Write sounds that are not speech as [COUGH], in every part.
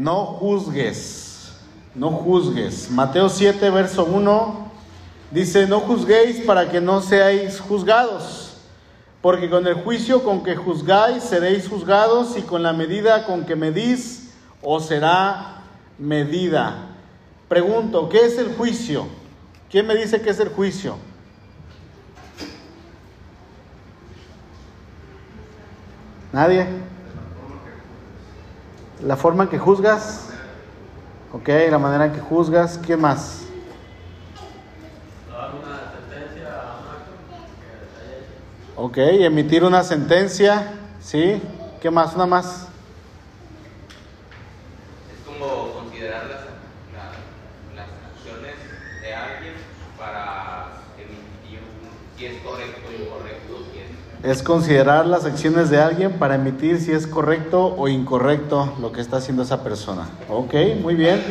no juzgues, no juzgues. Mateo 7, verso 1 dice, no juzguéis para que no seáis juzgados, porque con el juicio con que juzgáis seréis juzgados y con la medida con que medís os será medida. Pregunto, ¿qué es el juicio? ¿Quién me dice qué es el juicio? ¿Nadie? La forma en que juzgas. Ok, la manera en que juzgas. ¿Qué más? Ok, emitir una sentencia. ¿Sí? ¿Qué más? Una más. Es como considerar las, la- las acciones de alguien para emitir un- si es correcto o incorrecto. Si es, considerar las acciones de alguien para emitir si es correcto o incorrecto lo que está haciendo esa persona. Ok, muy bien.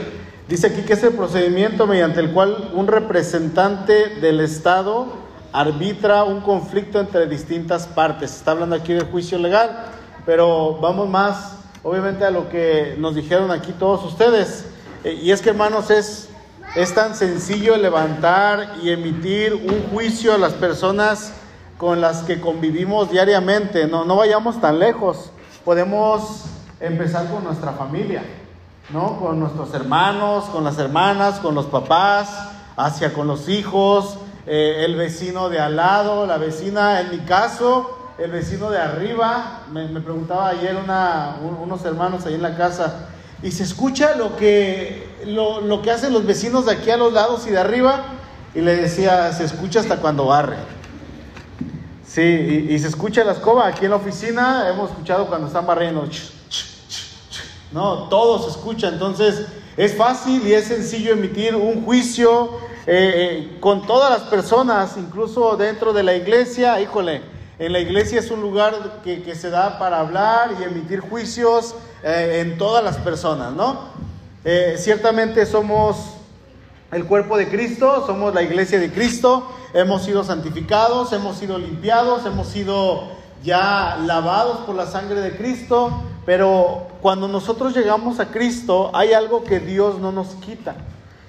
Dice aquí que es el procedimiento mediante el cual un representante del Estado arbitra un conflicto entre distintas partes. Está hablando aquí del juicio legal, pero vamos más, obviamente, a lo que nos dijeron aquí todos ustedes. Eh, y es que, hermanos, es, es tan sencillo levantar y emitir un juicio a las personas con las que convivimos diariamente. No, no vayamos tan lejos. Podemos empezar con nuestra familia, ¿no? Con nuestros hermanos, con las hermanas, con los papás, hacia con los hijos, eh, el vecino de al lado, la vecina, en mi caso, el vecino de arriba. Me, preguntaba ayer una, un- unos hermanos ahí en la casa. Y se escucha lo que, lo, lo que hacen los vecinos de aquí a los lados y de arriba. Y le decía, se escucha hasta cuando barre. Sí, y, se escucha la escoba aquí en la oficina. Hemos escuchado cuando están barriendo. No, todo se escucha. Entonces es fácil y es sencillo emitir un juicio eh, eh, con todas las personas, incluso dentro de la iglesia. Híjole, en la iglesia es un lugar que, que se da para hablar y emitir juicios eh, en todas las personas, ¿no? Eh, ciertamente somos el cuerpo de Cristo, somos la iglesia de Cristo, hemos sido santificados, hemos sido limpiados, hemos sido ya lavados por la sangre de Cristo, pero cuando nosotros llegamos a Cristo hay algo que Dios no nos quita.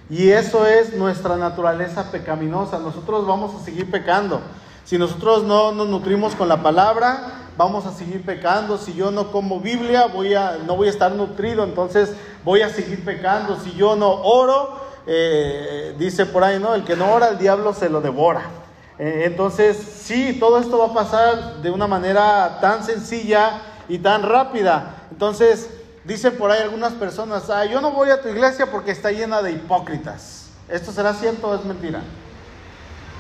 Y eso es nuestra naturaleza pecaminosa. Nosotros vamos a seguir pecando. Si nosotros no nos nutrimos con la palabra, vamos a seguir pecando. Si yo no como Biblia, voy a, no voy a estar nutrido, entonces voy a seguir pecando. Si yo no oro, eh, dice por ahí, ¿no? El que no ora, el diablo se lo devora. Eh, entonces, sí, todo esto va a pasar de una manera tan sencilla y tan rápida. Entonces, dicen por ahí algunas personas, ah, yo no voy a tu iglesia porque está llena de hipócritas. ¿Esto será cierto o es mentira?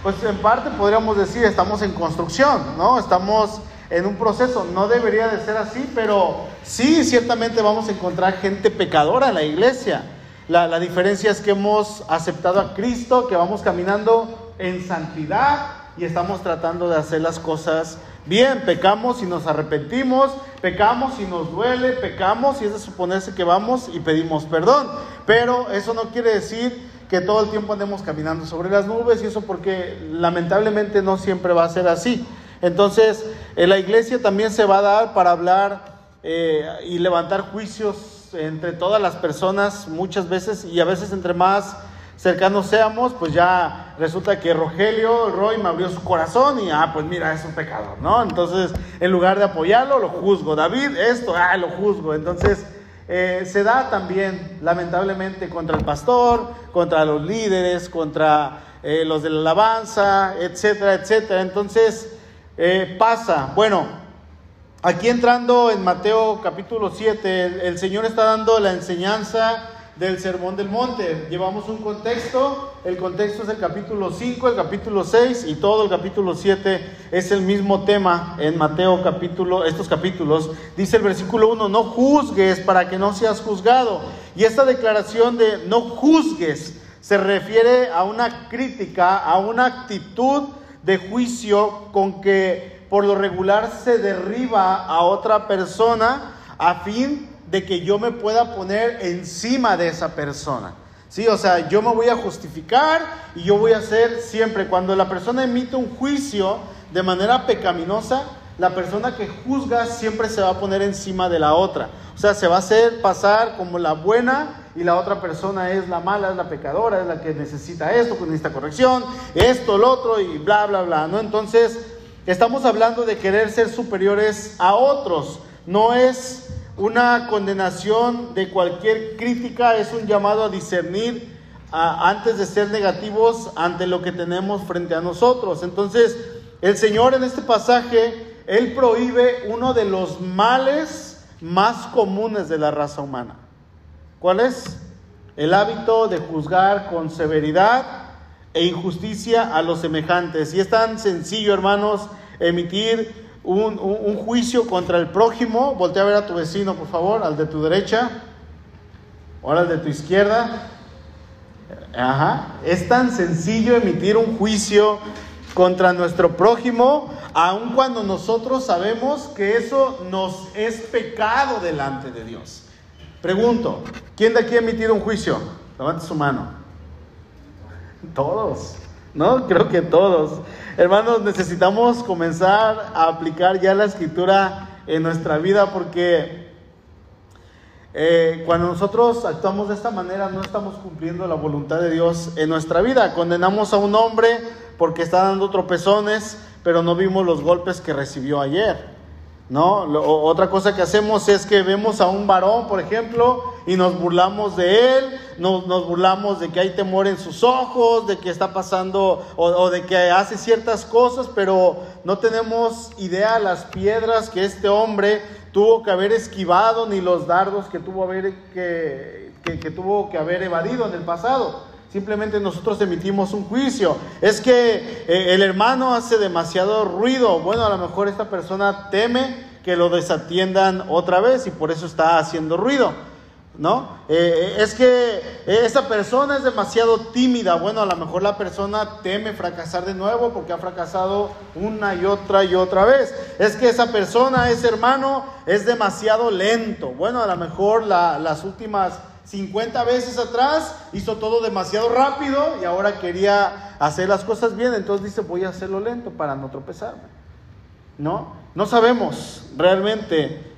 Pues en parte podríamos decir, estamos en construcción, ¿no? Estamos en un proceso. No debería de ser así, pero sí, ciertamente vamos a encontrar gente pecadora en la iglesia. La, diferencia es que hemos aceptado a Cristo, que vamos caminando en santidad y estamos tratando de hacer las cosas bien. Pecamos y nos arrepentimos, pecamos y nos duele, pecamos y es de suponerse que vamos y pedimos perdón. Pero eso no quiere decir que todo el tiempo andemos caminando sobre las nubes y eso porque lamentablemente no siempre va a ser así. Entonces, en la iglesia también se va a dar para hablar eh, y levantar juicios entre todas las personas muchas veces y a veces entre más cercanos seamos, pues ya resulta que Rogelio, Roy me abrió su corazón y, ah, pues mira, es un pecador, ¿no? Entonces, en lugar de apoyarlo, lo juzgo. David, esto, ah, lo juzgo. Entonces, eh, se da también, lamentablemente, contra el pastor, contra los líderes, contra eh, los de la alabanza, etcétera, etcétera. Entonces, eh, pasa. Bueno, aquí entrando en Mateo capítulo 7, el, Señor está dando la enseñanza del Sermón del Monte. Llevamos un contexto, el contexto es el capítulo 5, el capítulo 6 y todo el capítulo 7 es el mismo tema en Mateo capítulo, estos capítulos. Dice el versículo 1, no juzgues para que no seas juzgado. Y esta declaración de no juzgues se refiere a una crítica, a una actitud de juicio con que por lo regular se derriba a otra persona a fin de que yo me pueda poner encima de esa persona. Sí, o sea, yo me voy a justificar y yo voy a hacer siempre, cuando la persona emite un juicio de manera pecaminosa, la persona que juzga siempre se va a poner encima de la otra. O sea, se va a hacer pasar como la buena y la otra persona es la mala, es la pecadora, es la que necesita esto, que necesita corrección, esto, lo otro y bla, bla, bla, ¿no? Entonces, estamos hablando de querer ser superiores a otros. No es una condenación de cualquier crítica, es un llamado a discernir antes de ser negativos ante lo que tenemos frente a nosotros. Entonces, el Señor en este pasaje, Él prohíbe uno de los males más comunes de la raza humana. ¿Cuál es? El hábito de juzgar con severidad e injusticia a los semejantes. Y es tan sencillo, hermanos, emitir un, un, juicio contra el prójimo. Voltea a ver a tu vecino, por favor, al de tu derecha, ahora al de tu izquierda. Ajá. Es tan sencillo emitir un juicio contra nuestro prójimo, aun cuando nosotros sabemos que eso nos es pecado delante de Dios. Pregunto, ¿quién de aquí ha emitido un juicio? Levante su mano. Todos, ¿no? Creo que todos. Hermanos, necesitamos comenzar a aplicar ya la escritura en nuestra vida porque eh, cuando nosotros actuamos de esta manera no estamos cumpliendo la voluntad de Dios en nuestra vida. Condenamos a un hombre porque está dando tropezones, pero no vimos los golpes que recibió ayer. ¿No? otra cosa que hacemos es que vemos a un varón, por ejemplo, y nos burlamos de él, nos, nos burlamos de que hay temor en sus ojos, de que está pasando o, o, de que hace ciertas cosas, pero no tenemos idea las piedras que este hombre tuvo que haber esquivado, ni los dardos que tuvo, haber, que, que, tuvo que haber evadido en el pasado. Simplemente nosotros emitimos un juicio. Es que eh, el hermano hace demasiado ruido. Bueno, a lo mejor esta persona teme que lo desatiendan otra vez y por eso está haciendo ruido. ¿no? Eh, es que esa persona es demasiado tímida. Bueno, a lo mejor la persona teme fracasar de nuevo porque ha fracasado una y otra y otra vez. Es que esa persona, ese hermano, es demasiado lento. Bueno, a lo mejor las últimas 50 veces atrás hizo todo demasiado rápido y ahora quería hacer las cosas bien. Entonces dice, voy a hacerlo lento para no tropezarme. ¿No? No sabemos realmente.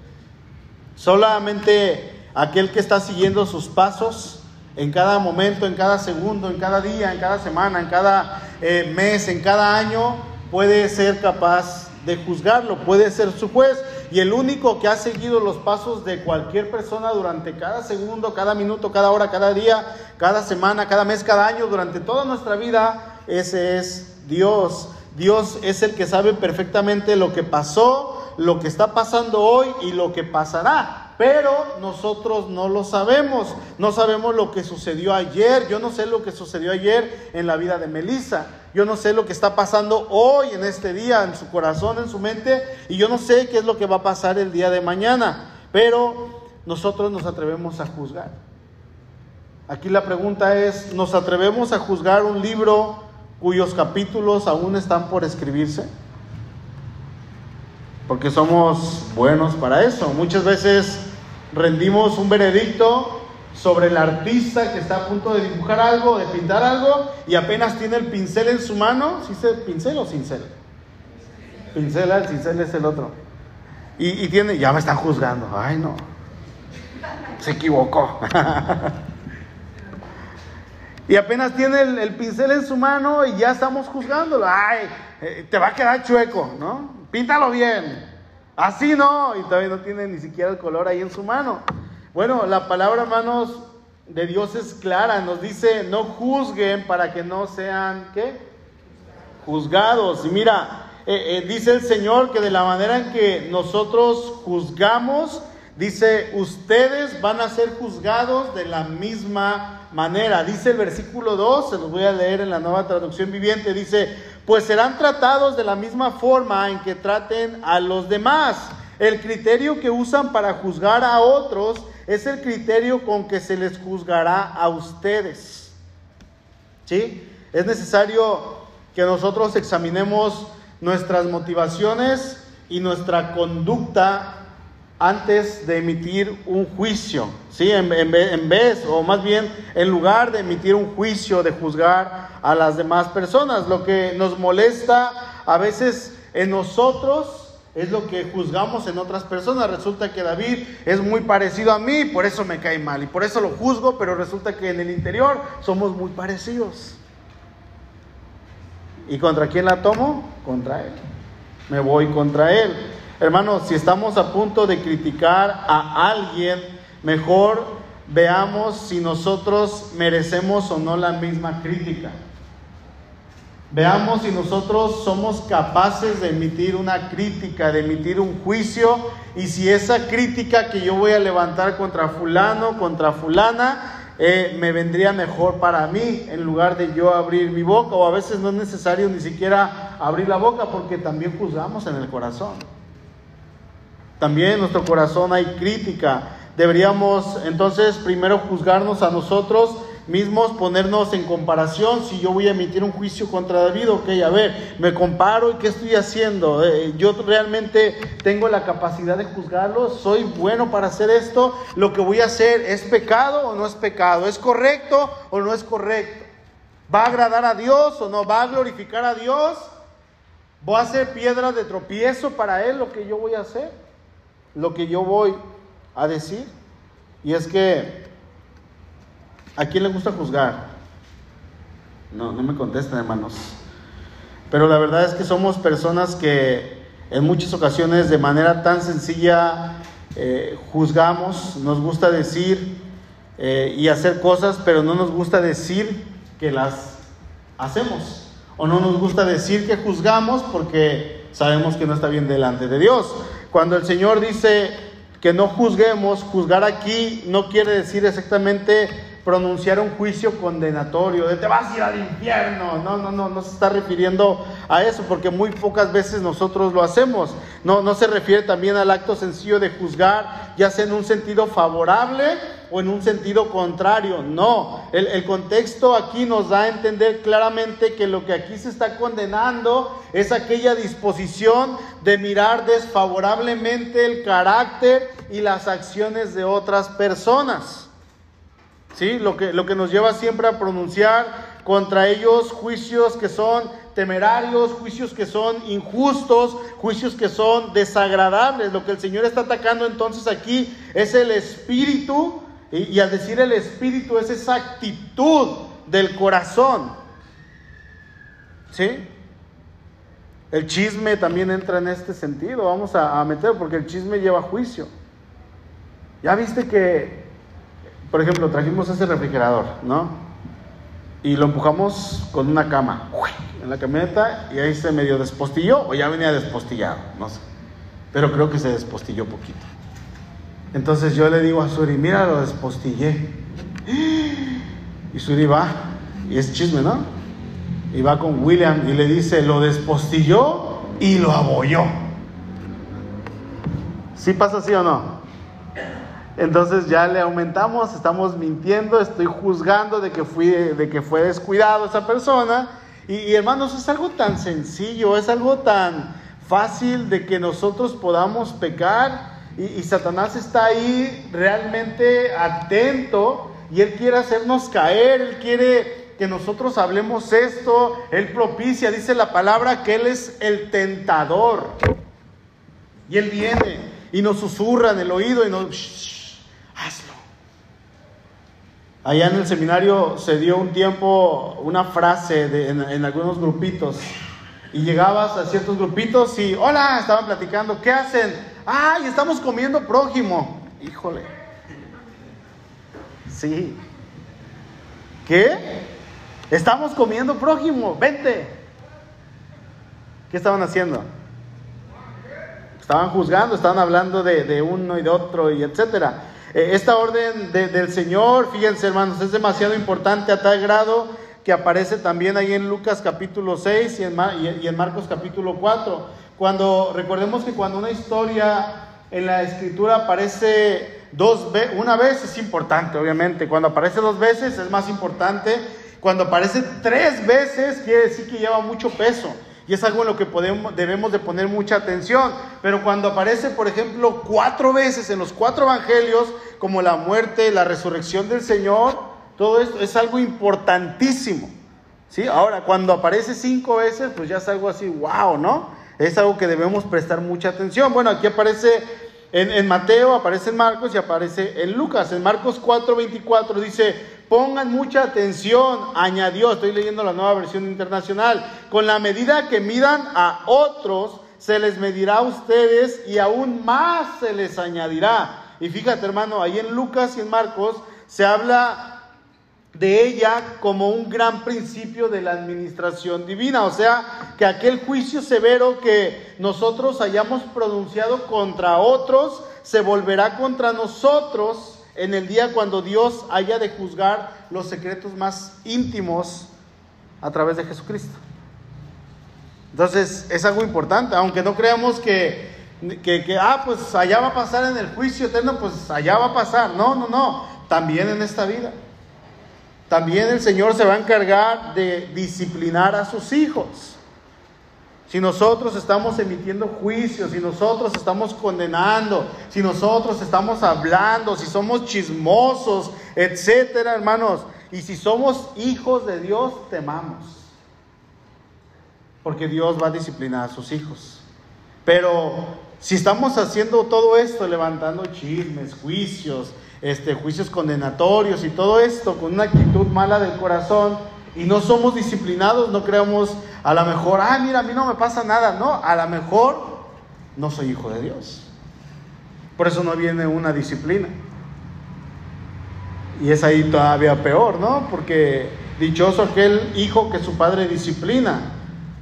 Solamente aquel que está siguiendo sus pasos en cada momento, en cada segundo, en cada día, en cada semana, en cada eh, mes, en cada año, puede ser capaz de juzgarlo, puede ser su juez. Y el único que ha seguido los pasos de cualquier persona durante cada segundo, cada minuto, cada hora, cada día, cada semana, cada mes, cada año, durante toda nuestra vida, ese es Dios. Dios es el que sabe perfectamente lo que pasó, lo que está pasando hoy y lo que pasará pero nosotros no lo sabemos. No sabemos lo que sucedió ayer. Yo no sé lo que sucedió ayer en la vida de Melissa. Yo no sé lo que está pasando hoy en este día, en su corazón, en su mente. Y yo no sé qué es lo que va a pasar el día de mañana. Pero nosotros nos atrevemos a juzgar. Aquí la pregunta es, ¿nos atrevemos a juzgar un libro cuyos capítulos aún están por escribirse? Porque somos buenos para eso. Muchas veces rendimos un veredicto sobre el artista que está a punto de dibujar algo, de pintar algo, y apenas tiene el pincel en su mano, ¿sí se pincel o cincel? Pincel, el cincel es el otro. Y, tiene, ya me están juzgando, ay no, se equivocó. [LAUGHS] y apenas tiene el, pincel en su mano y ya estamos juzgándolo, ay, eh, te va a quedar chueco, ¿no? Píntalo bien. Así no, y todavía no tiene ni siquiera el color ahí en su mano. Bueno, la palabra, hermanos, de Dios es clara. Nos dice, no juzguen para que no sean, ¿qué? Juzgados. Y mira, eh, eh, dice el Señor que de la manera en que nosotros juzgamos, dice, ustedes van a ser juzgados de la misma manera. Dice el versículo 2, se los voy a leer en la nueva traducción viviente, dice, pues serán tratados de la misma forma en que traten a los demás. El criterio que usan para juzgar a otros es el criterio con que se les juzgará a ustedes. ¿Sí? Es necesario que nosotros examinemos nuestras motivaciones y nuestra conducta antes de emitir un juicio, ¿sí? En, vez, o más bien, en lugar de emitir un juicio, de juzgar a las demás personas. Lo que nos molesta a veces en nosotros es lo que juzgamos en otras personas. Resulta que David es muy parecido a mí, por eso me cae mal y por eso lo juzgo, pero resulta que en el interior somos muy parecidos. ¿Y contra quién la tomo? Contra él. Me voy contra él. Hermanos, si estamos a punto de criticar a alguien, mejor veamos si nosotros merecemos o no la misma crítica. Veamos si nosotros somos capaces de emitir una crítica, de emitir un juicio, y si esa crítica que yo voy a levantar contra fulano, contra fulana, eh, me vendría mejor para mí en lugar de yo abrir mi boca, o a veces no es necesario ni siquiera abrir la boca porque también juzgamos en el corazón. También en nuestro corazón hay crítica. Deberíamos entonces primero juzgarnos a nosotros mismos ponernos en comparación. Si yo voy a emitir un juicio contra David, ok, a ver, me comparo y qué estoy haciendo. Eh, yo realmente tengo la capacidad de juzgarlo, soy bueno para hacer esto. Lo que voy a hacer es pecado o no es pecado, es correcto o no es correcto. ¿Va a agradar a Dios o no? ¿Va a glorificar a Dios? ¿Voy a hacer piedra de tropiezo para Él lo que yo voy a hacer? Lo que yo voy a decir. Y es que ¿A quién le gusta juzgar? No, no me contesten, hermanos. Pero la verdad es que somos personas que en muchas ocasiones de manera tan sencilla eh, juzgamos, nos gusta decir eh, y hacer cosas, pero no nos gusta decir que las hacemos. O no nos gusta decir que juzgamos porque sabemos que no está bien delante de Dios. Cuando el Señor dice que no juzguemos, juzgar aquí no quiere decir exactamente pronunciar un juicio condenatorio, de te vas a ir al infierno. No, no, no, no se está refiriendo a eso, porque muy pocas veces nosotros lo hacemos. No, no se refiere también al acto sencillo de juzgar, ya sea en un sentido favorable o en un sentido contrario. No, el, el contexto aquí nos da a entender claramente que lo que aquí se está condenando es aquella disposición de mirar desfavorablemente el carácter y las acciones de otras personas. ¿Sí? Lo que, lo que nos lleva siempre a pronunciar contra ellos juicios que son temerarios, juicios que son injustos, juicios que son desagradables. Lo que el Señor está atacando entonces aquí es el espíritu, y, al decir el espíritu es esa actitud del corazón. ¿Sí? El chisme también entra en este sentido, vamos a, a meter, porque el chisme lleva juicio. Ya viste que por ejemplo, trajimos ese refrigerador, ¿no? Y lo empujamos con una cama en la camioneta y ahí se medio despostilló o ya venía despostillado, no sé. Pero creo que se despostilló poquito. Entonces yo le digo a Suri, mira, lo despostillé. [GASPS] Y Suri va, y es chisme, ¿no? Y va con William y le dice, lo despostilló y lo abolló. ¿Sí pasa así o no? Entonces ya le aumentamos, estamos mintiendo, estoy juzgando de que, fui, de que fue descuidado esa persona. Y, hermanos, es algo tan sencillo, es algo tan fácil de que nosotros podamos pecar. Y, y Satanás está ahí realmente atento y él quiere hacernos caer, él quiere que nosotros hablemos esto, él propicia, dice la palabra que él es el tentador. Y él viene y nos susurra en el oído y nos hazlo. Allá en el seminario se dio un tiempo, una frase en, algunos grupitos. Y llegabas a ciertos grupitos y, hola, estaban platicando, ¿qué hacen? Ay, estamos comiendo prójimo. Híjole. Sí. ¿Qué? Estamos comiendo prójimo, vente. ¿Qué estaban haciendo? Estaban juzgando, estaban hablando de, de uno y de otro y etcétera. Eh, esta orden del Señor, fíjense hermanos, es demasiado importante a tal grado que aparece también ahí en Lucas capítulo 6 y en, y en Marcos capítulo 4. Cuando recordemos que cuando una historia en la escritura aparece dos una vez es importante, obviamente. Cuando aparece dos veces es más importante. Cuando aparece tres veces quiere decir que lleva mucho peso. Es algo en lo que podemos, debemos de poner mucha atención. Pero cuando aparece, por ejemplo, cuatro veces en los cuatro evangelios, como la muerte, la resurrección del Señor, todo esto es algo importantísimo. ¿sí? Ahora, cuando aparece cinco veces, pues ya es algo así, wow, ¿no? Es algo que debemos prestar mucha atención. Bueno, aquí aparece en, Mateo, aparece en Marcos y aparece en Lucas. En Marcos 4:24 dice, pongan mucha atención, añadió, estoy leyendo la nueva versión internacional, con la medida que midan a otros, se les medirá a ustedes y aún más se les añadirá. Y fíjate hermano, ahí en Lucas y en Marcos se habla de ella como un gran principio de la administración divina. O sea, que aquel juicio severo que nosotros hayamos pronunciado contra otros se volverá contra nosotros en el día cuando Dios haya de juzgar los secretos más íntimos a través de Jesucristo. Entonces, es algo importante, aunque no creamos que, que, que, ah, pues allá va a pasar en el juicio eterno, pues allá va a pasar. No, no, no, también en esta vida. También el Señor se va a encargar de disciplinar a sus hijos. Si nosotros estamos emitiendo juicios, si nosotros estamos condenando, si nosotros estamos hablando, si somos chismosos, etcétera, hermanos, y si somos hijos de Dios, temamos. Porque Dios va a disciplinar a sus hijos. Pero si estamos haciendo todo esto, levantando chismes, juicios, este, juicios condenatorios y todo esto con una actitud mala del corazón y no somos disciplinados, no creamos a lo mejor, ah, mira, a mí no me pasa nada, no, a lo mejor no soy hijo de Dios. Por eso no viene una disciplina. Y es ahí todavía peor, ¿no? Porque dichoso aquel hijo que su padre disciplina,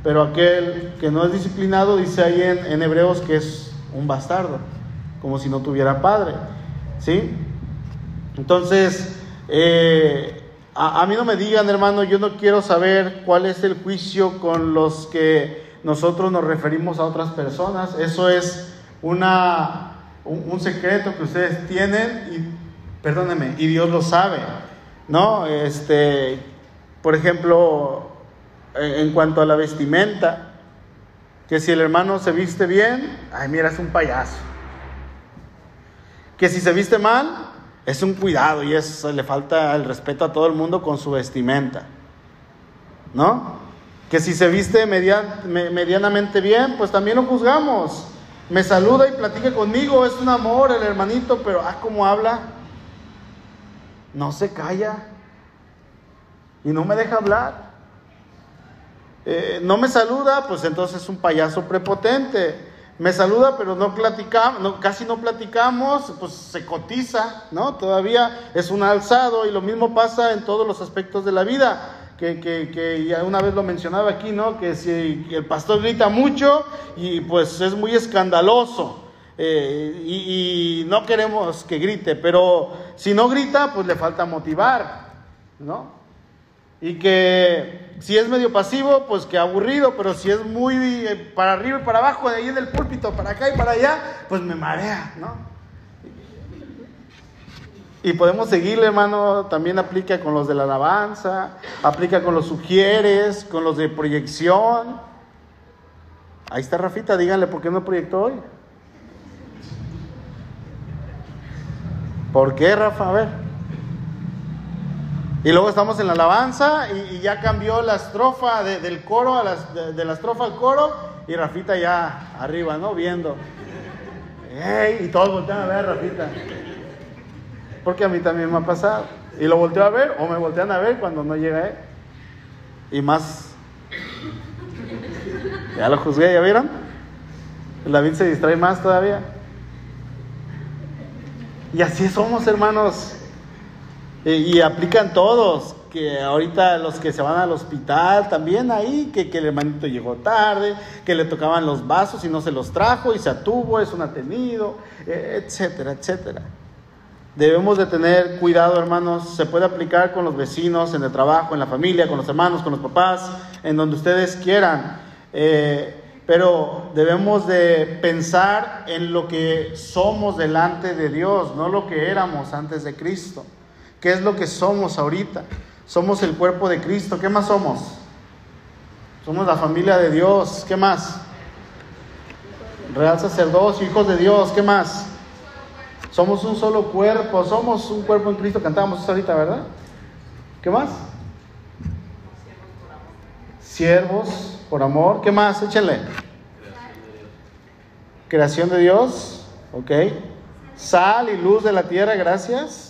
pero aquel que no es disciplinado dice ahí en, en Hebreos que es un bastardo, como si no tuviera padre, ¿sí? Entonces, eh, a, mí no me digan, hermano, yo no quiero saber cuál es el juicio con los que nosotros nos referimos a otras personas. Eso es una, un, secreto que ustedes tienen y, perdónenme, y Dios lo sabe, ¿no? Este, por ejemplo, en cuanto a la vestimenta, que si el hermano se viste bien, ay, mira, es un payaso. Que si se viste mal, es un cuidado y es, le falta el respeto a todo el mundo con su vestimenta. ¿No? Que si se viste medianamente bien, pues también lo juzgamos. Me saluda y platica conmigo, es un amor el hermanito, pero ah, cómo habla. No se calla. Y no me deja hablar. Eh, no me saluda, pues entonces es un payaso prepotente me saluda, pero no platicamos, casi no platicamos, pues se cotiza, ¿no? Todavía es un alzado y lo mismo pasa en todos los aspectos de la vida. Que, que, ya una vez lo mencionaba aquí, ¿no? Que si el pastor grita mucho y pues es muy escandaloso eh, y no queremos que grite, pero si no grita, pues le falta motivar, ¿no? Y que si es medio pasivo, pues que aburrido, pero si es muy eh, para arriba y para abajo, de ahí en el púlpito, para acá y para allá, pues me marea, ¿no? Y podemos seguirle, hermano, también aplica con los de la alabanza, aplica con los sugieres, con los de proyección. Ahí está Rafita, díganle por qué no proyectó hoy. ¿Por qué, Rafa? A ver. Y luego estamos en la alabanza y, ya cambió la estrofa del coro, a de, la estrofa al coro y Rafita ya arriba, ¿no? Viendo. y todos voltean a ver a Rafita. Porque a mí también me ha pasado. Y lo volteo a ver o me voltean a ver cuando no llega él. Y más. Ya lo juzgué, ¿ya vieron? David se distrae más todavía. Y así somos, hermanos. Y, aplican todos, que ahorita los que se van al hospital también ahí, que, que, el hermanito llegó tarde, que le tocaban los vasos y no se los trajo y se atuvo, es un atenido, e, etcétera, etcétera. Debemos de tener cuidado, hermanos, se puede aplicar con los vecinos, en el trabajo, en la familia, con los hermanos, con los papás, en donde ustedes quieran. Eh, pero debemos de pensar en lo que somos delante de Dios, no lo que éramos antes de Cristo. ¿Qué es lo que somos ahorita? Somos el cuerpo de Cristo. ¿Qué más somos? Somos la familia de Dios. ¿Qué más? Real sacerdocio, hijos de Dios. ¿Qué más? Somos un solo cuerpo. Somos un cuerpo en Cristo. Cantábamos eso ahorita, ¿verdad? ¿Qué más? Siervos por amor. ¿Qué más? Échenle. Creación de Dios, ok. Sal y luz de la tierra, gracias.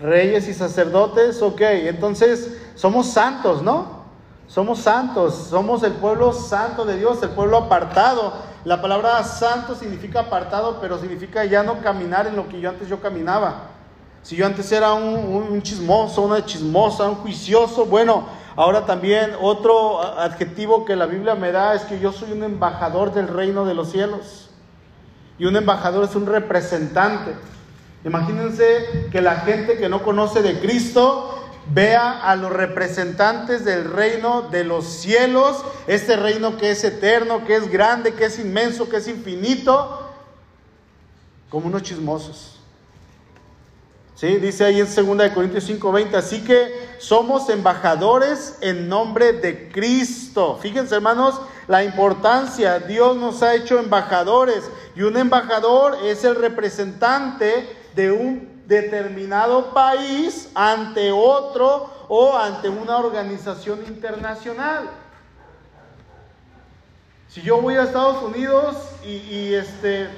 Reyes y sacerdotes, ok. Entonces, somos santos, ¿no? Somos santos, somos el pueblo santo de Dios, el pueblo apartado. La palabra santo significa apartado, pero significa ya no caminar en lo que yo antes yo caminaba. Si yo antes era un, un chismoso, una chismosa, un juicioso, bueno, ahora también otro adjetivo que la Biblia me da es que yo soy un embajador del reino de los cielos. Y un embajador es un representante. Imagínense que la gente que no conoce de Cristo vea a los representantes del reino de los cielos, este reino que es eterno, que es grande, que es inmenso, que es infinito, como unos chismosos. ¿Sí? Dice ahí en 2 Corintios 5:20, así que somos embajadores en nombre de Cristo. Fíjense hermanos la importancia, Dios nos ha hecho embajadores y un embajador es el representante de un determinado país ante otro o ante una organización internacional. Si yo voy a Estados Unidos y, este,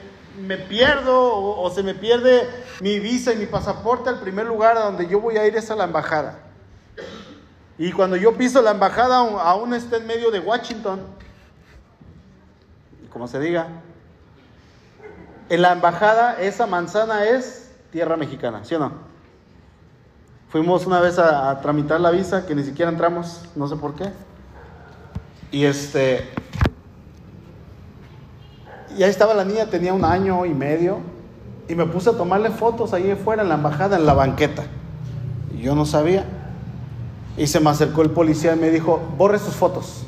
me pierdo o, se me pierde mi visa y mi pasaporte, al primer lugar a donde yo voy a ir es a la embajada. Y cuando yo piso la embajada, aún está en medio de Washington, como se diga, en la embajada esa manzana es tierra mexicana, ¿sí o no? Fuimos una vez a, tramitar la visa, que ni siquiera entramos, no sé por qué. Y este, y ahí estaba la niña, tenía un año y medio, y me puse a tomarle fotos ahí afuera en la embajada, en la banqueta. Y yo no sabía. Y se me acercó el policía y me dijo, borre sus fotos.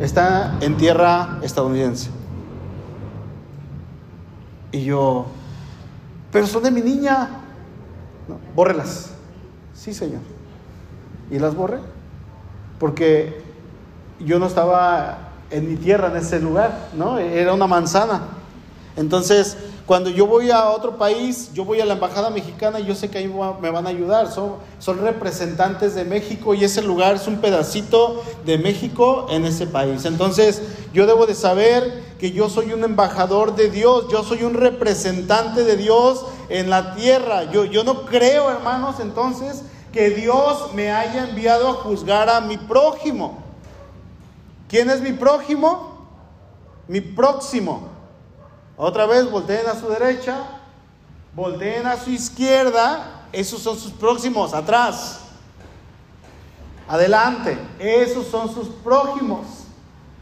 Está en tierra estadounidense. Y yo, pero son de mi niña. No, bórrelas. Sí, señor. Y las borré. Porque yo no estaba en mi tierra, en ese lugar, ¿no? Era una manzana. Entonces, cuando yo voy a otro país, yo voy a la embajada mexicana y yo sé que ahí me van a ayudar. Son, representantes de México y ese lugar es un pedacito de México en ese país. Entonces, yo debo de saber que yo soy un embajador de Dios, yo soy un representante de Dios en la tierra. Yo no creo, hermanos, entonces, que Dios me haya enviado a juzgar a mi prójimo. ¿Quién es mi prójimo? Mi próximo. Otra vez, volteen a su derecha, volteen a su izquierda, esos son sus próximos, atrás. Adelante, esos son sus prójimos.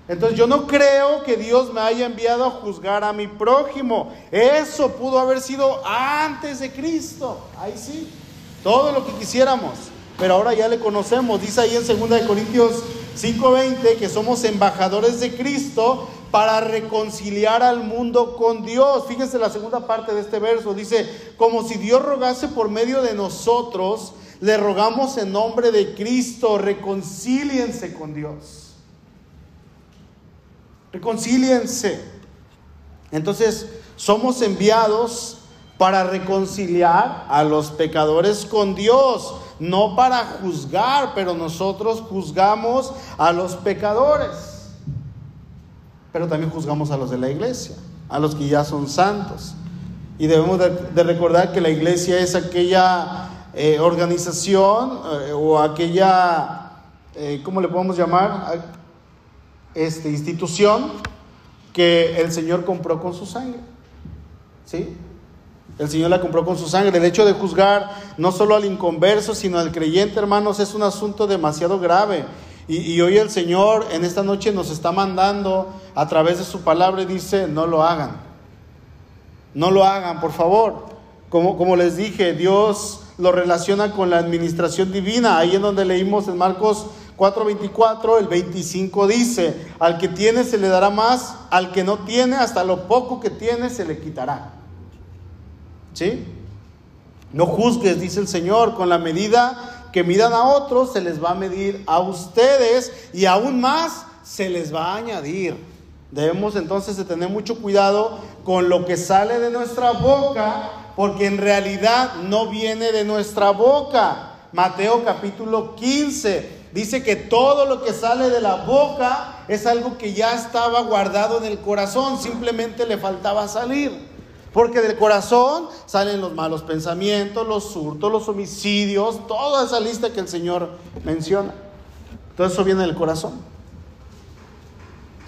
Entonces yo no creo que Dios me haya enviado a juzgar a mi prójimo. Eso pudo haber sido antes de Cristo. Ahí sí, todo lo que quisiéramos. Pero ahora ya le conocemos. Dice ahí en 2 Corintios 5:20 que somos embajadores de Cristo para reconciliar al mundo con Dios. Fíjense la segunda parte de este verso. Dice, como si Dios rogase por medio de nosotros, le rogamos en nombre de Cristo, reconcíliense con Dios. Reconcíliense. Entonces, somos enviados para reconciliar a los pecadores con Dios, no para juzgar, pero nosotros juzgamos a los pecadores pero también juzgamos a los de la iglesia, a los que ya son santos. Y debemos de, recordar que la iglesia es aquella eh, organización eh, o aquella, eh, ¿cómo le podemos llamar? Este, institución que el Señor compró con su sangre. ¿Sí? El Señor la compró con su sangre. El hecho de juzgar no solo al inconverso, sino al creyente, hermanos, es un asunto demasiado grave. Y, hoy el Señor en esta noche nos está mandando a través de su palabra y dice, no lo hagan. No lo hagan, por favor. Como, como les dije, Dios lo relaciona con la administración divina. Ahí en donde leímos en Marcos 4:24, el 25 dice, al que tiene se le dará más, al que no tiene, hasta lo poco que tiene se le quitará. ¿Sí? No juzgues, dice el Señor, con la medida que midan a otros, se les va a medir a ustedes y aún más se les va a añadir. Debemos entonces de tener mucho cuidado con lo que sale de nuestra boca, porque en realidad no viene de nuestra boca. Mateo capítulo 15, dice que todo lo que sale de la boca es algo que ya estaba guardado en el corazón, simplemente le faltaba salir. Porque del corazón salen los malos pensamientos, los hurtos, los homicidios, toda esa lista que el Señor menciona. Todo eso viene del corazón.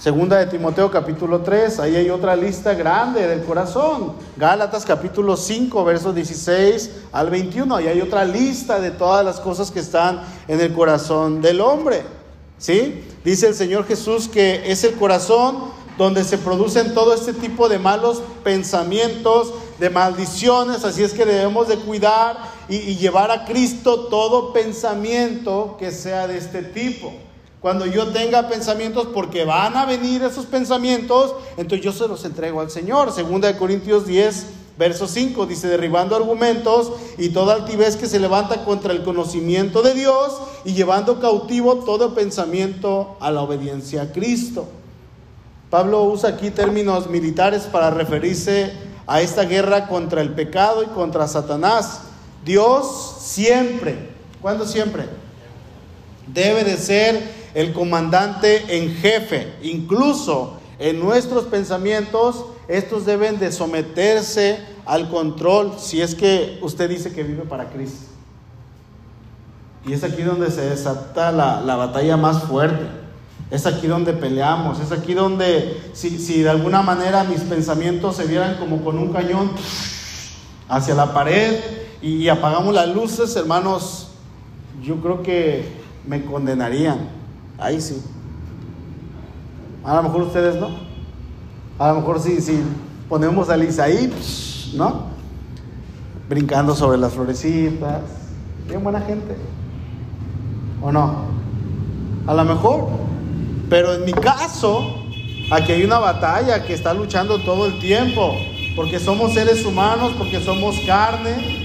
Segunda de Timoteo capítulo 3, ahí hay otra lista grande del corazón. Gálatas capítulo 5, versos 16 al 21, ahí hay otra lista de todas las cosas que están en el corazón del hombre. ¿Sí? Dice el Señor Jesús que es el corazón donde se producen todo este tipo de malos pensamientos, de maldiciones, así es que debemos de cuidar y, llevar a Cristo todo pensamiento que sea de este tipo. Cuando yo tenga pensamientos, porque van a venir esos pensamientos, entonces yo se los entrego al Señor. Segunda de Corintios 10, verso 5, dice, derribando argumentos y toda altivez que se levanta contra el conocimiento de Dios y llevando cautivo todo pensamiento a la obediencia a Cristo. Pablo usa aquí términos militares para referirse a esta guerra contra el pecado y contra Satanás. Dios siempre, ¿cuándo siempre? Debe de ser el comandante en jefe. Incluso en nuestros pensamientos, estos deben de someterse al control si es que usted dice que vive para Cristo. Y es aquí donde se desata la, la batalla más fuerte. Es aquí donde peleamos. Es aquí donde, si, si de alguna manera mis pensamientos se vieran como con un cañón hacia la pared y, apagamos las luces, hermanos, yo creo que me condenarían. Ahí sí. A lo mejor ustedes no. A lo mejor sí, sí. Ponemos a Lisa ahí, ¿no? Brincando sobre las florecitas. Bien buena gente. ¿O no? A lo mejor. Pero en mi caso, aquí hay una batalla que está luchando todo el tiempo. Porque somos seres humanos, porque somos carne,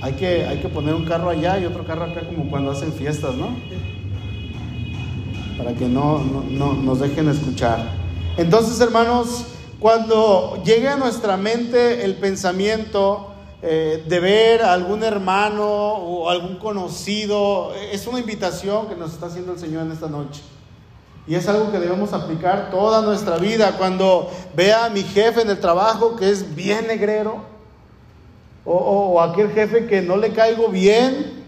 hay que, hay que poner un carro allá y otro carro acá como cuando hacen fiestas, ¿no? Para que no, no, nos dejen escuchar. Entonces, hermanos, cuando llegue a nuestra mente el pensamiento eh, de ver a algún hermano o algún conocido, es una invitación que nos está haciendo el Señor en esta noche. Y es algo que debemos aplicar toda nuestra vida. Cuando vea a mi jefe en el trabajo que es bien negrero, o, aquel jefe que no le caigo bien,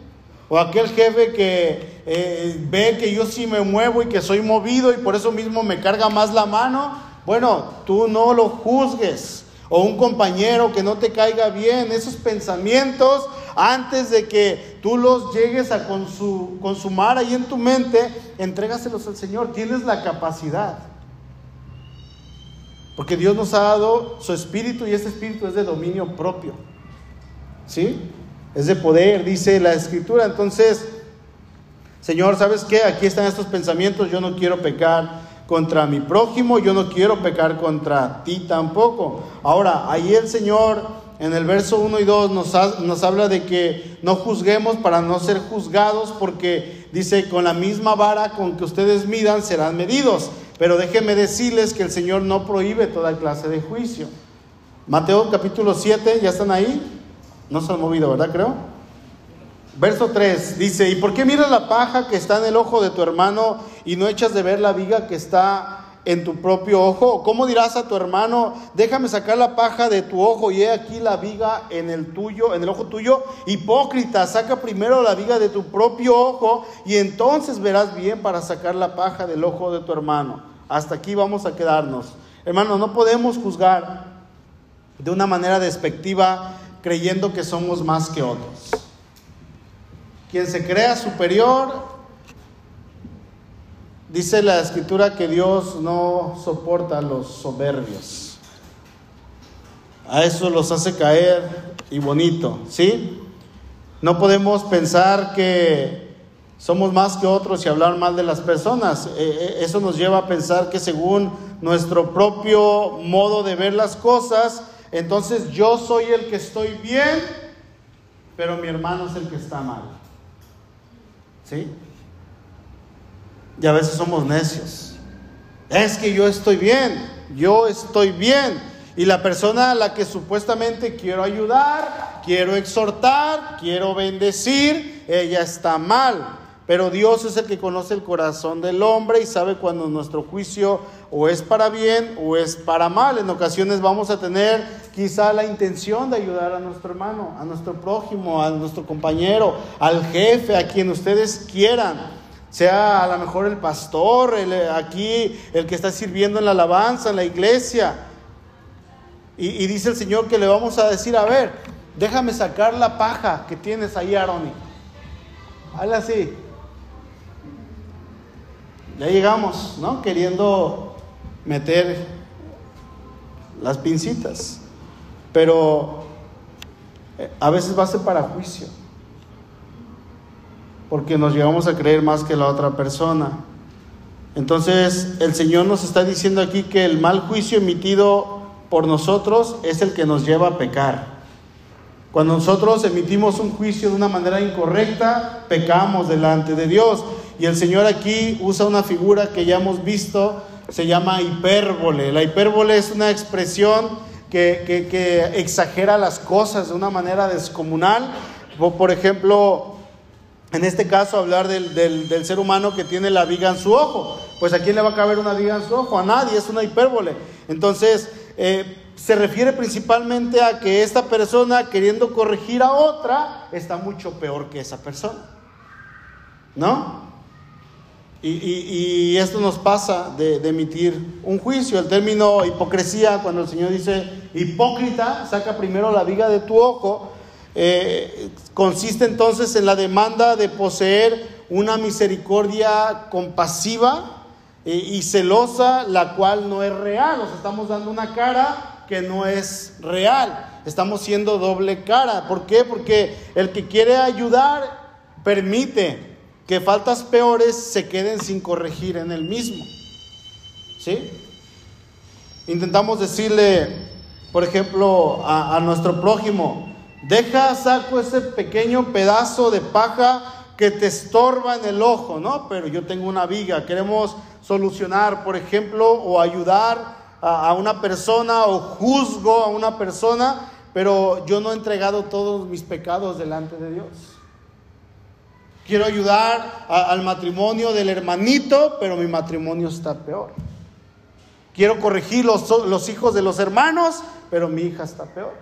o aquel jefe que eh, ve que yo sí me muevo y que soy movido y por eso mismo me carga más la mano, bueno, tú no lo juzgues. O un compañero que no te caiga bien, esos pensamientos, antes de que tú los llegues a consumar ahí en tu mente, entrégaselos al Señor. Tienes la capacidad. Porque Dios nos ha dado su espíritu y ese espíritu es de dominio propio. ¿sí? Es de poder, dice la escritura. Entonces, Señor, ¿sabes qué? Aquí están estos pensamientos, yo no quiero pecar contra mi prójimo, yo no quiero pecar contra ti tampoco. Ahora, ahí el Señor en el verso 1 y 2 nos, nos habla de que no juzguemos para no ser juzgados, porque dice, con la misma vara con que ustedes midan serán medidos. Pero déjenme decirles que el Señor no prohíbe toda clase de juicio. Mateo capítulo 7, ¿ya están ahí? No se han movido, ¿verdad? Creo. Verso 3 dice, ¿y por qué miras la paja que está en el ojo de tu hermano y no echas de ver la viga que está en tu propio ojo? ¿Cómo dirás a tu hermano, déjame sacar la paja de tu ojo y he aquí la viga en el tuyo, en el ojo tuyo? Hipócrita, saca primero la viga de tu propio ojo y entonces verás bien para sacar la paja del ojo de tu hermano. Hasta aquí vamos a quedarnos. Hermano, no podemos juzgar de una manera despectiva creyendo que somos más que otros. Quien se crea superior, dice la escritura que Dios no soporta a los soberbios. A eso los hace caer y bonito, ¿sí? No podemos pensar que somos más que otros y hablar mal de las personas. E, e, eso nos lleva a pensar que según nuestro propio modo de ver las cosas, entonces yo soy el que estoy bien, pero mi hermano es el que está mal. ¿Sí? Y a veces somos necios. Es que yo estoy bien, yo estoy bien. Y la persona a la que supuestamente quiero ayudar, quiero exhortar, quiero bendecir, ella está mal. Pero Dios es el que conoce el corazón del hombre y sabe cuando nuestro juicio o es para bien o es para mal. En ocasiones vamos a tener quizá la intención de ayudar a nuestro hermano, a nuestro prójimo, a nuestro compañero, al jefe, a quien ustedes quieran sea a lo mejor el pastor, aquí el que está sirviendo en la alabanza, en la iglesia. Y, dice el Señor que le vamos a decir, a ver, déjame sacar la paja que tienes ahí, Aroni. Hazle así. Ya llegamos, ¿no? Queriendo meter las pincitas. Pero eh, a veces va a ser para juicio porque nos llegamos a creer más que la otra persona. Entonces el Señor nos está diciendo aquí que el mal juicio emitido por nosotros es el que nos lleva a pecar. Cuando nosotros emitimos un juicio de una manera incorrecta, pecamos delante de Dios. Y el Señor aquí usa una figura que ya hemos visto, se llama hipérbole. La hipérbole es una expresión que, que exagera las cosas de una manera descomunal. Por ejemplo, en este caso hablar del, ser humano que tiene la viga en su ojo. Pues a quién le va a caber una viga en su ojo? A nadie, es una hipérbole. Entonces, eh, se refiere principalmente a que esta persona queriendo corregir a otra está mucho peor que esa persona. ¿No? Y, esto nos pasa de, emitir un juicio. El término hipocresía, cuando el Señor dice hipócrita, saca primero la viga de tu ojo eh, consiste entonces en la demanda de poseer una misericordia compasiva eh, y celosa, la cual no es real. O estamos dando una cara que no es real. Estamos siendo doble cara. ¿Por qué? Porque el que quiere ayudar permite que faltas peores se queden sin corregir en el mismo. ¿Sí? Intentamos decirle, por ejemplo, a nuestro prójimo, Deja, saco ese pequeño pedazo de paja que te estorba en el ojo, ¿no? Pero yo tengo una viga, queremos solucionar, por ejemplo, o ayudar a, una persona o juzgo a una persona, pero yo no he entregado todos mis pecados delante de Dios. Quiero ayudar al matrimonio del hermanito, pero mi matrimonio está peor. Quiero corregir los hijos de los hermanos, pero mi hija está peor.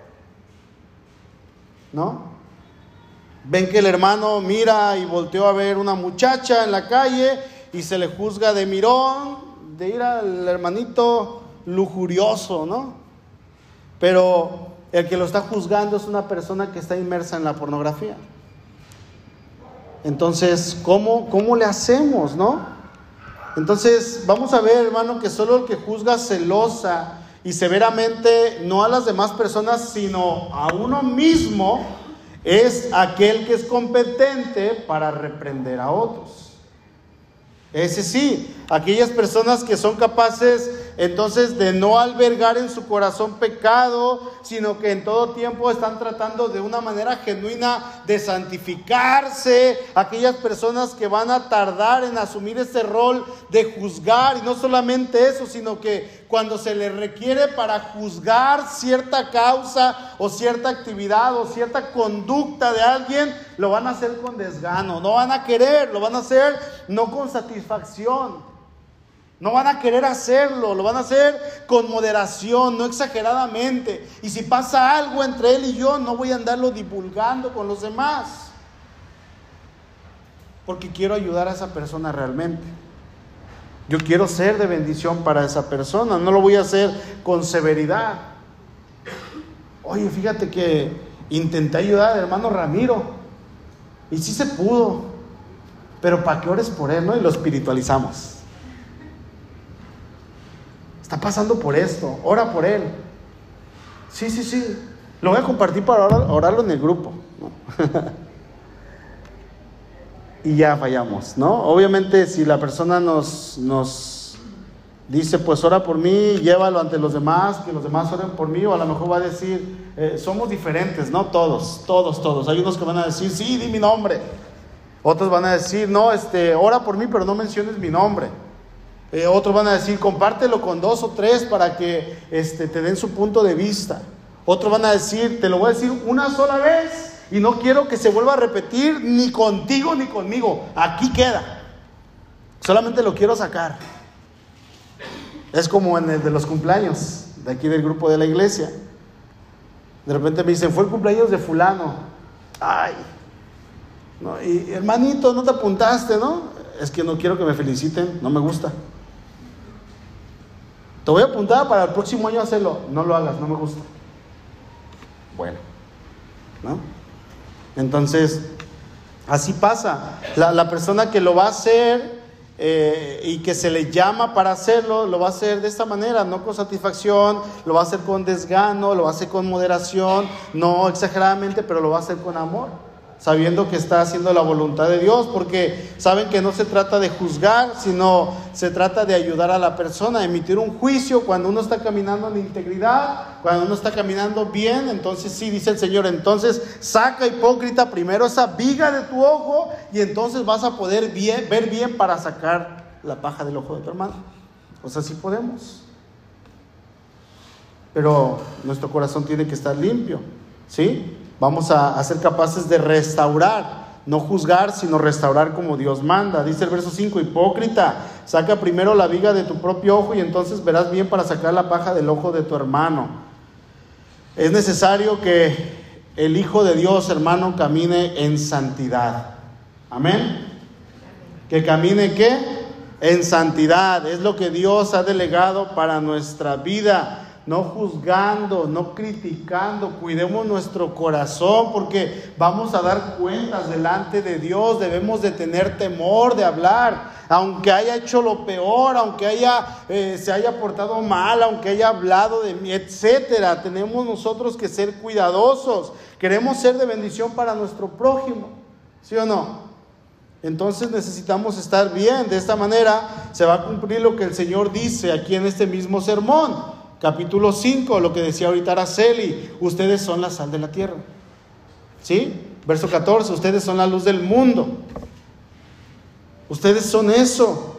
¿no? Ven que el hermano mira y volteó a ver una muchacha en la calle y se le juzga de mirón, de ir al hermanito lujurioso, ¿no? Pero el que lo está juzgando es una persona que está inmersa en la pornografía. Entonces, ¿cómo, cómo le hacemos, no? Entonces, vamos a ver, hermano, que solo el que juzga celosa y severamente no a las demás personas, sino a uno mismo, es aquel que es competente para reprender a otros. Ese sí, aquellas personas que son capaces entonces de no albergar en su corazón pecado, sino que en todo tiempo están tratando de una manera genuina de santificarse, aquellas personas que van a tardar en asumir ese rol de juzgar, y no solamente eso, sino que cuando se les requiere para juzgar cierta causa o cierta actividad o cierta conducta de alguien, lo van a hacer con desgano, no van a querer, lo van a hacer no con satisfacción. No van a querer hacerlo, lo van a hacer con moderación, no exageradamente. Y si pasa algo entre él y yo, no voy a andarlo divulgando con los demás. Porque quiero ayudar a esa persona realmente. Yo quiero ser de bendición para esa persona, no lo voy a hacer con severidad. Oye, fíjate que intenté ayudar al hermano Ramiro y sí se pudo, pero para que ores por él, ¿no? Y lo espiritualizamos. Pasando por esto, ora por él. Sí, sí, sí. Lo voy a compartir para orarlo en el grupo. [LAUGHS] y ya fallamos, ¿no? Obviamente si la persona nos, nos dice, pues ora por mí, llévalo ante los demás, que los demás oren por mí, o a lo mejor va a decir, eh, somos diferentes, ¿no? Todos, todos, todos. Hay unos que van a decir, sí, di mi nombre. Otros van a decir, no, este, ora por mí, pero no menciones mi nombre. Eh, otros van a decir, compártelo con dos o tres para que este, te den su punto de vista. Otros van a decir, te lo voy a decir una sola vez y no quiero que se vuelva a repetir ni contigo ni conmigo. Aquí queda. Solamente lo quiero sacar. Es como en el de los cumpleaños de aquí del grupo de la iglesia. De repente me dicen, fue el cumpleaños de fulano. Ay. No, y hermanito, no te apuntaste, ¿no? Es que no quiero que me feliciten, no me gusta. Te voy a apuntar para el próximo año hacerlo. No lo hagas, no me gusta. Bueno, ¿no? Entonces, así pasa. La, la persona que lo va a hacer eh, y que se le llama para hacerlo, lo va a hacer de esta manera, no con satisfacción, lo va a hacer con desgano, lo va a hacer con moderación, no exageradamente, pero lo va a hacer con amor sabiendo que está haciendo la voluntad de Dios, porque saben que no se trata de juzgar, sino se trata de ayudar a la persona, emitir un juicio cuando uno está caminando en integridad, cuando uno está caminando bien, entonces sí, dice el Señor, entonces saca hipócrita primero esa viga de tu ojo y entonces vas a poder ver bien para sacar la paja del ojo de tu hermano. O sea, sí podemos. Pero nuestro corazón tiene que estar limpio, ¿sí? Vamos a, ser capaces de restaurar, no juzgar, sino restaurar como Dios manda. Dice el verso 5, hipócrita, saca primero la viga de tu propio ojo y entonces verás bien para sacar la paja del ojo de tu hermano. Es necesario que el Hijo de Dios, hermano, camine en santidad. Amén. Que camine qué? En santidad. Es lo que Dios ha delegado para nuestra vida no juzgando, no criticando, cuidemos nuestro corazón porque vamos a dar cuentas delante de Dios, debemos de tener temor de hablar, aunque haya hecho lo peor, aunque haya, eh, se haya portado mal, aunque haya hablado de mí, etcétera, tenemos nosotros que ser cuidadosos, queremos ser de bendición para nuestro prójimo, ¿sí o no? Entonces necesitamos estar bien, de esta manera se va a cumplir lo que el Señor dice aquí en este mismo sermón. Capítulo 5, lo que decía ahorita Araceli, ustedes son la sal de la tierra. ¿Sí? Verso 14, ustedes son la luz del mundo. Ustedes son eso.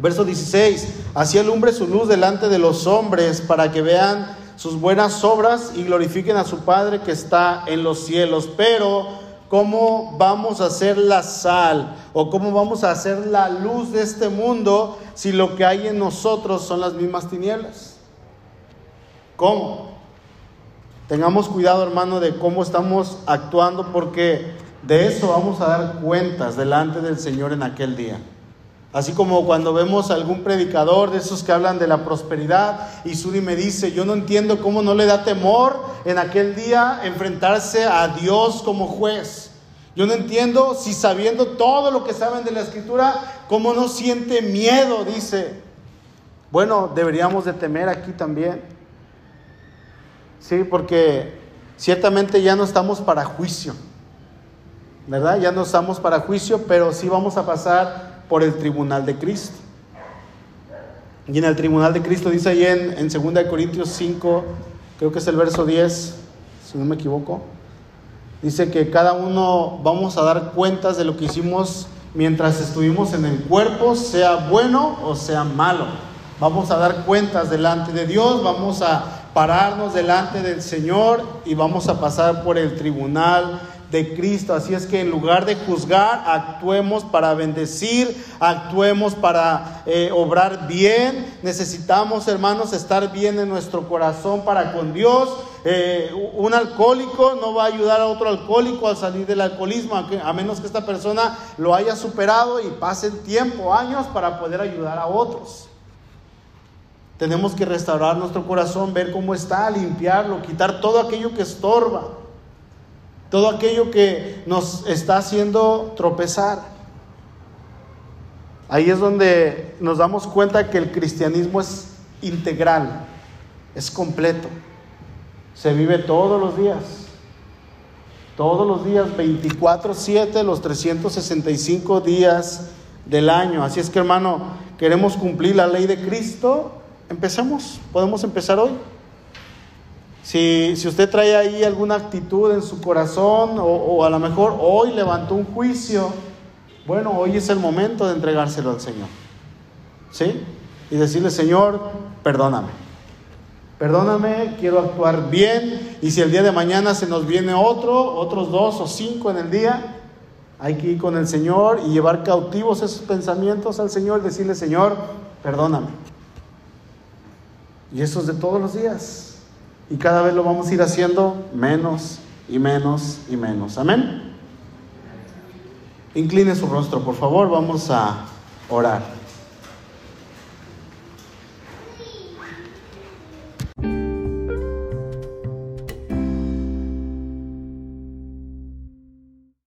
Verso 16, así alumbre su luz delante de los hombres para que vean sus buenas obras y glorifiquen a su Padre que está en los cielos. Pero, ¿cómo vamos a hacer la sal o cómo vamos a hacer la luz de este mundo si lo que hay en nosotros son las mismas tinieblas? ¿Cómo? Tengamos cuidado, hermano, de cómo estamos actuando porque de eso vamos a dar cuentas delante del Señor en aquel día. Así como cuando vemos a algún predicador de esos que hablan de la prosperidad y Suri me dice, yo no entiendo cómo no le da temor en aquel día enfrentarse a Dios como juez. Yo no entiendo si sabiendo todo lo que saben de la escritura, cómo no siente miedo, dice. Bueno, deberíamos de temer aquí también. Sí, porque ciertamente ya no estamos para juicio, ¿verdad? Ya no estamos para juicio, pero sí vamos a pasar por el tribunal de Cristo. Y en el tribunal de Cristo dice ahí en, en 2 Corintios 5, creo que es el verso 10, si no me equivoco, dice que cada uno vamos a dar cuentas de lo que hicimos mientras estuvimos en el cuerpo, sea bueno o sea malo. Vamos a dar cuentas delante de Dios, vamos a pararnos delante del Señor y vamos a pasar por el tribunal de Cristo. Así es que en lugar de juzgar, actuemos para bendecir, actuemos para eh, obrar bien. Necesitamos, hermanos, estar bien en nuestro corazón para con Dios. Eh, un alcohólico no va a ayudar a otro alcohólico a salir del alcoholismo, a menos que esta persona lo haya superado y pase tiempo, años, para poder ayudar a otros. Tenemos que restaurar nuestro corazón, ver cómo está, limpiarlo, quitar todo aquello que estorba, todo aquello que nos está haciendo tropezar. Ahí es donde nos damos cuenta que el cristianismo es integral, es completo. Se vive todos los días, todos los días, 24/7, los 365 días del año. Así es que hermano, queremos cumplir la ley de Cristo Empecemos, podemos empezar hoy. Si, si, usted trae ahí alguna actitud en su corazón o, o, a lo mejor hoy levantó un juicio, bueno, hoy es el momento de entregárselo al Señor. ¿Sí? Y decirle, Señor, perdóname. Perdóname, quiero actuar bien. Y si el día de mañana se nos viene otro, otros dos o cinco en el día, hay que ir con el Señor y llevar cautivos esos pensamientos al Señor, decirle, Señor, perdóname. Y eso es de todos los días. Y cada vez lo vamos a ir haciendo menos y menos y menos. Amén. Incline su rostro, por favor, vamos a orar.